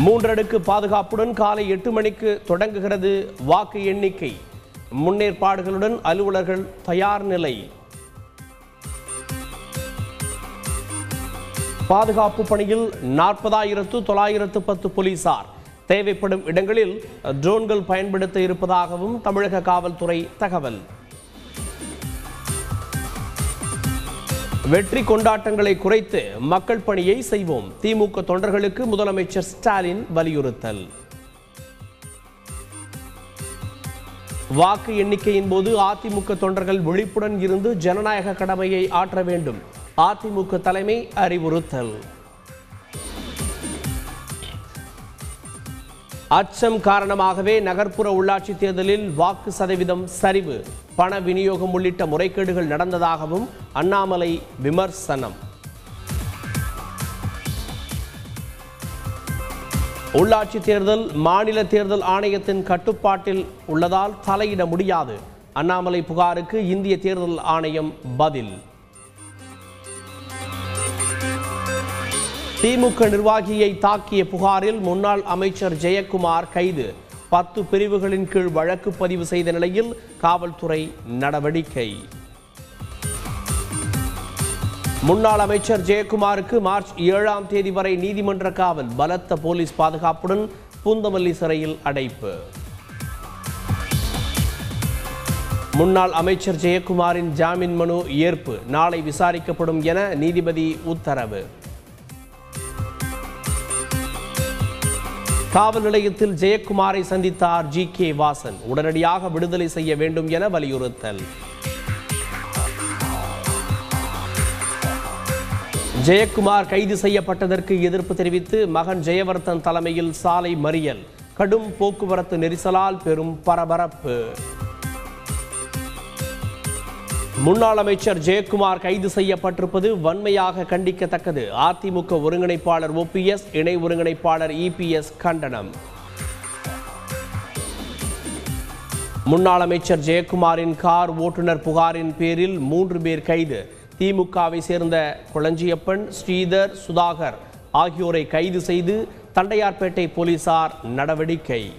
மூன்றடுக்கு பாதுகாப்புடன் காலை எட்டு மணிக்கு தொடங்குகிறது வாக்கு எண்ணிக்கை. முன்னேற்பாடுகளுடன் அலுவலர்கள் தயார் நிலை. பாதுகாப்பு பணியில் நாற்பதாயிரத்து தொள்ளாயிரத்து பத்து போலீசார். தேவைப்படும் இடங்களில் ட்ரோன்கள் பயன்படுத்த இருப்பதாகவும் தமிழக காவல்துறை தகவல். வெற்றி கொண்டாட்டங்களை குறைத்து மக்கள் பணியை செய்வோம். திமுக தொண்டர்களுக்கு முதலமைச்சர் ஸ்டாலின் வலியுறுத்தல். வாக்கு எண்ணிக்கையின் போது அதிமுக தொண்டர்கள் விழிப்புடன் இருந்து ஜனநாயக கடமையை ஆற்ற வேண்டும். அதிமுக தலைமை அறிவுறுத்தல். அச்சம் காரணமாகவே நகர்ப்புற உள்ளாட்சி தேர்தலில் வாக்கு சதவீதம் சரிவு. பண விநியோகம் உள்ளிட்ட முறைகேடுகள் நடந்ததாகவும் அண்ணாமலை விமர்சனம். உள்ளாட்சி தேர்தல் மாநில தேர்தல் ஆணையத்தின் கட்டுப்பாட்டில் உள்ளதால் தலையிட முடியாது. அண்ணாமலை புகாருக்கு இந்திய தேர்தல் ஆணையம் பதில். திமுக நிர்வாகியை தாக்கிய புகாரில் முன்னாள் அமைச்சர் ஜெயக்குமார் கைது. பத்து பிரிவுகளின் கீழ் வழக்கு பதிவு செய்த நிலையில் காவல்துறை நடவடிக்கை. முன்னாள் அமைச்சர் ஜெயக்குமாருக்கு மார்ச் ஏழாம் தேதி வரை நீதிமன்ற காவல் பலத்த போலீஸ் பாதுகாப்புடன் பூந்தமல்லி சிறையில் அடைப்பு. முன்னாள் அமைச்சர் ஜெயக்குமாரின் ஜாமீன் மனு ஏற்பு நாளை விசாரிக்கப்படும் என நீதிபதி உத்தரவு. காவல் நிலையத்தில் ஜெயக்குமாரை சந்தித்தார் ஜி கே வாசன். உடனடியாக விடுதலை செய்ய வேண்டும் என வலியுறுத்தல். ஜெயக்குமார் கைது செய்யப்பட்டதற்கு எதிர்ப்பு தெரிவித்து மகன் ஜெயவர்தன் தலைமையில் சாலை மறியல். கடும் போக்குவரத்து நெரிசலால் பெரும் பரபரப்பு. முன்னாள் அமைச்சர் ஜெயக்குமார் கைது செய்யப்பட்டிருப்பது வன்மையாக கண்டிக்கத்தக்கது. அதிமுக ஒருங்கிணைப்பாளர் ஓபிஎஸ் இணை ஒருங்கிணைப்பாளர் இபிஎஸ் கண்டனம். முன்னாள் அமைச்சர் ஜெயக்குமாரின் கார் ஓட்டுநர் புகாரின் பேரில் மூன்று பேர் கைது. திமுகவை சேர்ந்த குளஞ்சியப்பன் ஸ்ரீதர் சுதாகர் ஆகியோரை கைது செய்து தண்டையார்பேட்டை போலீசார் நடவடிக்கை.